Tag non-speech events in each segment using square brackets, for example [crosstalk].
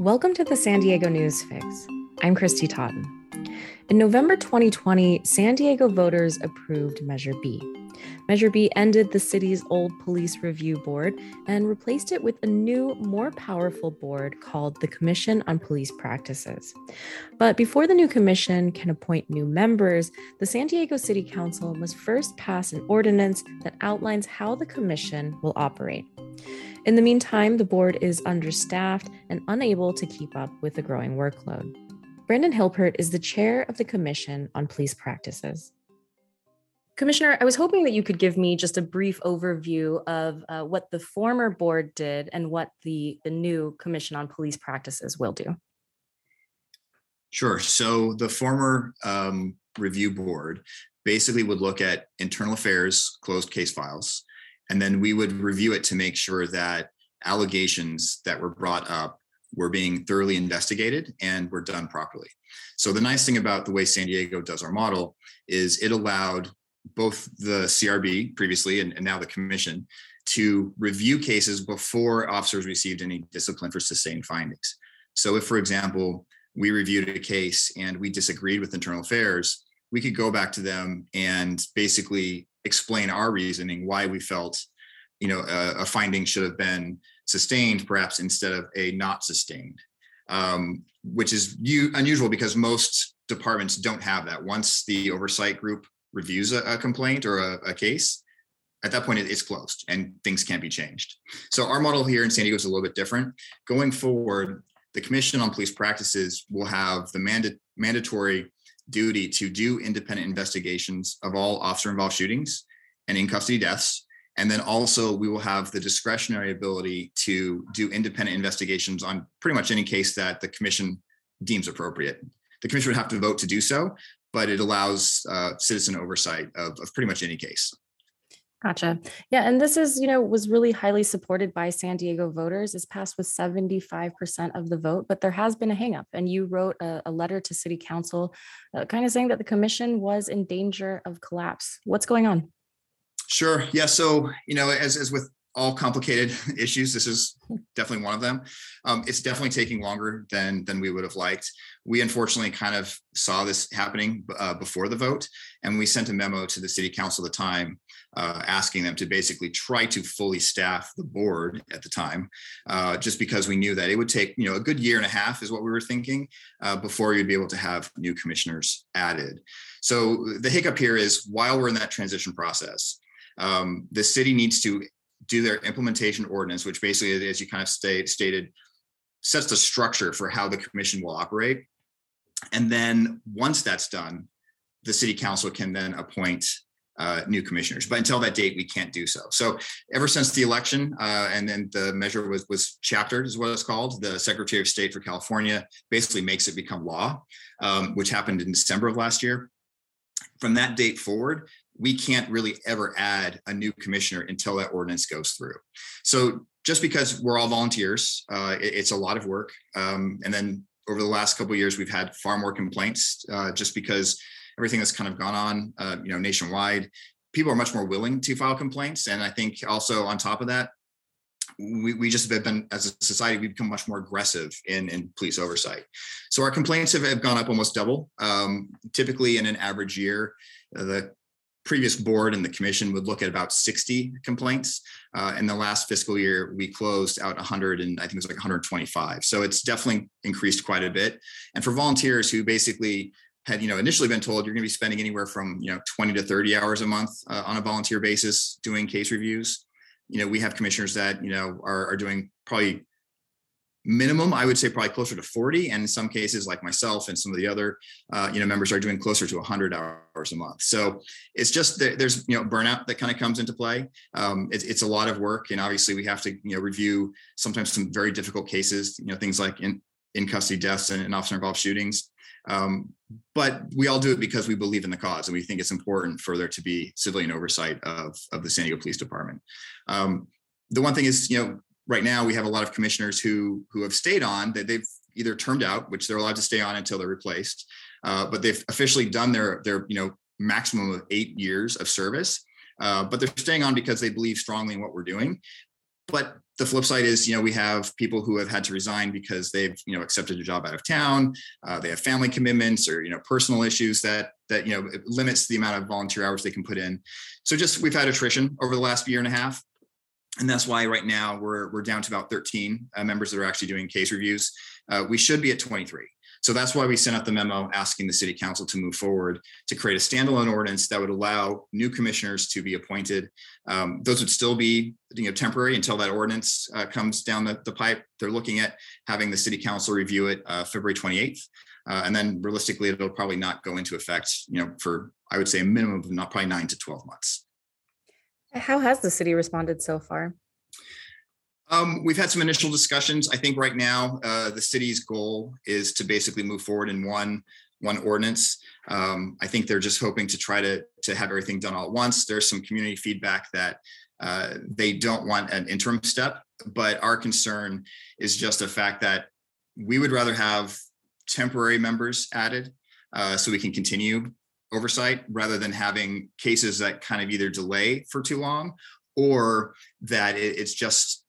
Welcome to the San Diego News Fix. I'm Christy Totten. In November 2020, San Diego voters approved Measure B. Measure B ended the city's old police review board and replaced it with a new, more powerful board called the Commission on Police Practices. But before the new commission can appoint new members, the San Diego City Council must first pass an ordinance that outlines how the commission will operate. In the meantime, the board is understaffed and unable to keep up with the growing workload. Brandon Hilpert is the chair of the Commission on Police Practices. Commissioner, I was hoping that you could give me just a brief overview of uh, what the former board did and what the, the new Commission on Police Practices will do. Sure. So the former um, review board basically would look at internal affairs, closed case files, and then we would review it to make sure that allegations that were brought up were being thoroughly investigated and were done properly. So the nice thing about the way San Diego does our model is it allowed both the CRB previously and, and now the commission to review cases before officers received any discipline for sustained findings. So if, for example, we reviewed a case and we disagreed with internal affairs, we could go back to them and basically explain our reasoning why we felt you know a, a finding should have been sustained perhaps instead of a not sustained um, which is u- unusual because most departments don't have that once the oversight group reviews a, a complaint or a, a, case at that point it's closed and things can't be changed so our model here in san diego is a little bit different going forward the commission on police practices will have the manda- mandatory duty to do independent investigations of all officer involved shootings and in custody deaths. And then also, we will have the discretionary ability to do independent investigations on pretty much any case that the commission deems appropriate. The commission would have to vote to do so, but it allows uh, citizen oversight of, of pretty much any case. Gotcha. Yeah, and this is, you know, was really highly supported by San Diego voters. It's passed with 75% of the vote, but there has been a hangup. And you wrote a, a letter to City Council uh, kind of saying that the commission was in danger of collapse. What's going on? Sure. Yeah. So, you know, as, as with all complicated [laughs] issues. This is [laughs] definitely one of them. Um, it's definitely taking longer than than we would have liked. We unfortunately kind of saw this happening uh, before the vote, and we sent a memo to the city council at the time, uh, asking them to basically try to fully staff the board at the time, uh, just because we knew that it would take you know a good year and a half is what we were thinking uh, before you'd be able to have new commissioners added. So the hiccup here is while we're in that transition process. Um, the city needs to do their implementation ordinance, which basically, as you kind of state, stated, sets the structure for how the commission will operate. And then once that's done, the city council can then appoint uh, new commissioners. But until that date, we can't do so. So ever since the election, uh, and then the measure was was chaptered, is what it's called. The Secretary of State for California basically makes it become law, um, which happened in December of last year. From that date forward, we can't really ever add a new commissioner until that ordinance goes through. So just because we're all volunteers, uh, it, it's a lot of work. Um, and then over the last couple years, we've had far more complaints uh, just because everything that's kind of gone on, uh, you know, nationwide. People are much more willing to file complaints, and I think also on top of that, we, we just have been as a society we've become much more aggressive in, in police oversight so our complaints have, have gone up almost double um, typically in an average year the previous board and the commission would look at about 60 complaints. Uh, in the last fiscal year, we closed out 100 and I think it was like 125. So it's definitely increased quite a bit. And for volunteers who basically had you know initially been told you're going to be spending anywhere from you know 20 to 30 hours a month uh, on a volunteer basis doing case reviews you know we have commissioners that you know are, are doing probably minimum i would say probably closer to 40 and in some cases like myself and some of the other uh, you know members are doing closer to 100 hours a month. So it's just that there's you know burnout that kind of comes into play. Um, it's, it's a lot of work. And obviously we have to you know review sometimes some very difficult cases you know things like in in custody deaths and, and officer involved shootings. Um, but we all do it because we believe in the cause and we think it's important for there to be civilian oversight of, of the san diego police department. Um, the one thing is you know right now we have a lot of commissioners who who have stayed on that they've either termed out, which they're allowed to stay on until they're replaced, uh, but they've officially done their their you know maximum of eight years of service. Uh, but they're staying on because they believe strongly in what we're doing. but the flip side is, you know, we have people who have had to resign because they've, you know, accepted a job out of town. Uh, they have family commitments or, you know, personal issues that that you know limits the amount of volunteer hours they can put in. So just we've had attrition over the last year and a half, and that's why right now we're we're down to about 13 uh, members that are actually doing case reviews. Uh, we should be at 23. So that's why we sent out the memo asking the city council to move forward to create a standalone ordinance that would allow new commissioners to be appointed. Um, those would still be you know temporary until that ordinance uh, comes down the, the, pipe. They're looking at having the city council review it uh, February 28th. Uh, and then realistically, it'll probably not go into effect, you know, for I would say a minimum of not probably nine to 12 months. How has the city responded so far? Um, we've had some initial discussions. I think right now uh, the city's goal is to basically move forward in one one ordinance. Um, I think they're just hoping to try to to have everything done all at once. There's some community feedback that uh, they don't want an interim step, but our concern is just the fact that we would rather have temporary members added uh, so we can continue oversight rather than having cases that kind of either delay for too long or that it, it's just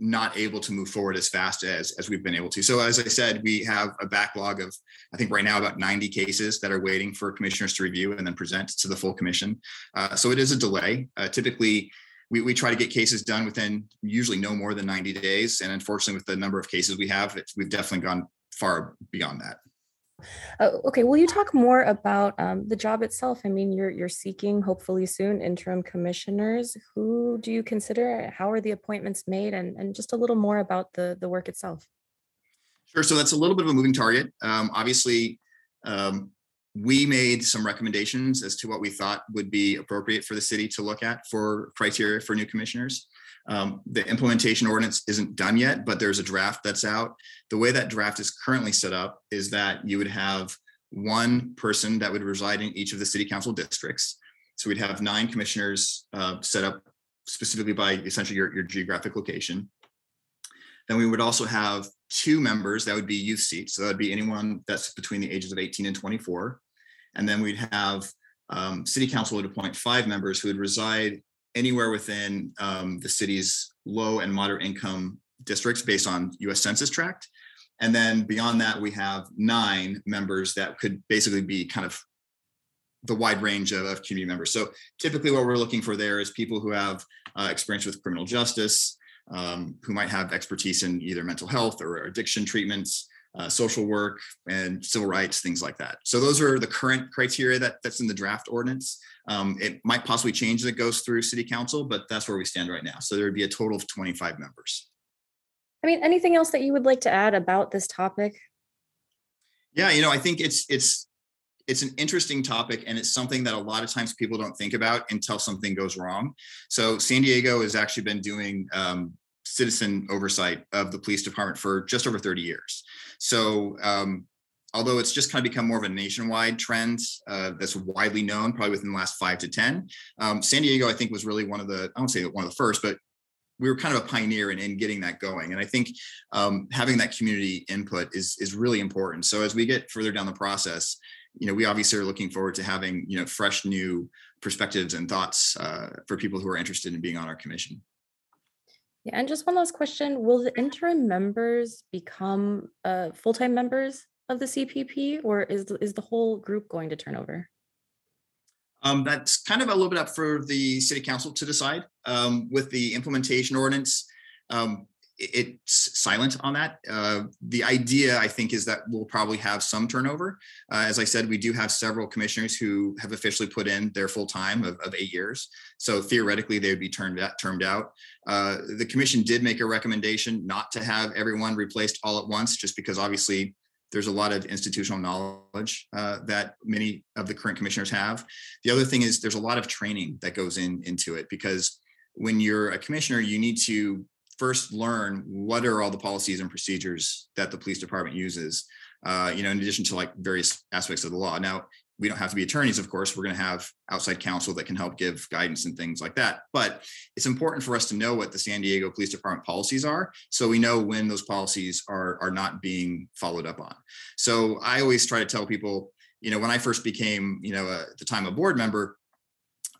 not able to move forward as fast as as we've been able to. So as I said, we have a backlog of I think right now about 90 cases that are waiting for commissioners to review and then present to the full commission. Uh, so it is a delay. Uh, typically, we, we try to get cases done within usually no more than 90 days. And unfortunately, with the number of cases we have, we've definitely gone far beyond that. Uh, okay, will you talk more about um, the job itself? I mean, you're you're seeking hopefully soon interim commissioners. Who do you consider? How are the appointments made? And and just a little more about the the work itself. Sure. So that's a little bit of a moving target. Um, obviously, um, we made some recommendations as to what we thought would be appropriate for the city to look at for criteria for new commissioners. Um, the implementation ordinance isn't done yet, but there's a draft that's out. The way that draft is currently set up is that you would have one person that would reside in each of the city council districts. So we'd have nine commissioners uh, set up specifically by essentially your, your geographic location. Then we would also have two members that would be youth seats. So that would be anyone that's between the ages of 18 and 24. And then we'd have um, city council would appoint five members who would reside anywhere within um, the city's low and moderate income districts based on US Census tract. And then beyond that, we have nine members that could basically be kind of the wide range of, of community members. So typically, what we're looking for there is people who have uh, experience with criminal justice, um, who might have expertise in either mental health or addiction treatments, uh, social work, and civil rights, things like that. So those are the current criteria that that's in the draft ordinance. Um, it might possibly change as it goes through city council, but that's where we stand right now. So there would be a total of 25 members. I mean, anything else that you would like to add about this topic? Yeah, you know, I think it's it's it's an interesting topic and it's something that a lot of times people don't think about until something goes wrong. So San Diego has actually been doing um, citizen oversight of the police department for just over 30 years. So um, although it's just kind of become more of a nationwide trend uh, that's widely known, probably within the last five to 10, um, San Diego, I think, was really one of the, I won't say one of the first, but we were kind of a pioneer in, in getting that going. And I think um, having that community input is, is really important. So as we get further down the process, you know, we obviously are looking forward to having, you know, fresh new perspectives and thoughts uh, for people who are interested in being on our commission. Yeah, and just one last question: Will the interim members become uh, full-time members of the CPP, or is the, is the whole group going to turn over? Um, that's kind of a little bit up for the city council to decide. Um, with the implementation ordinance, um, it's silent on that. Uh, the idea, I think, is that we'll probably have some turnover. Uh, as I said, we do have several commissioners who have officially put in their full time of, of eight years. So theoretically, they would be turned out, termed out. Uh, the commission did make a recommendation not to have everyone replaced all at once, just because obviously there's a lot of institutional knowledge uh, that many of the current commissioners have. The other thing is there's a lot of training that goes in into it because when you're a commissioner, you need to first learn what are all the policies and procedures that the police department uses uh, you know in addition to like various aspects of the law. Now we don't have to be attorneys of course. We're going to have outside counsel that can help give guidance and things like that. But it's important for us to know what the san diego police department policies are so we know when those policies are are not being followed up on. So i always try to tell people you know when i first became you know at the time a board member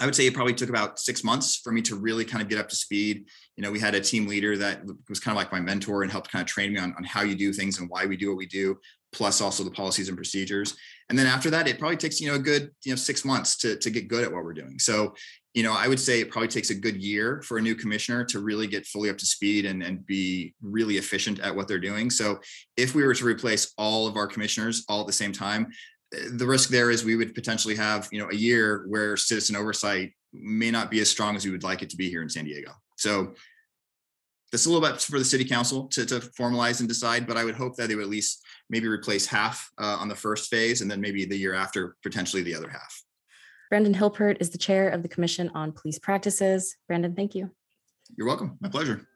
I would say it probably took about six months for me to really kind of get up to speed. You know, we had a team leader that was kind of like my mentor and helped kind of train me on, on how you do things and why we do what we do, plus also the policies and procedures. And then after that, it probably takes, you know, a good, you know, six months to, to get good at what we're doing. So, you know, I would say it probably takes a good year for a new commissioner to really get fully up to speed and, and be really efficient at what they're doing. So if we were to replace all of our commissioners all at the same time, the risk there is we would potentially have you know a year where citizen oversight may not be as strong as we would like it to be here in San Diego. So that's a little bit for the city council to, to formalize and decide, but I would hope that they would at least maybe replace half uh, on the first phase and then maybe the year after, potentially the other half. Brandon Hilpert is the chair of the Commission on Police Practices. Brandon, thank you. You're welcome. My pleasure.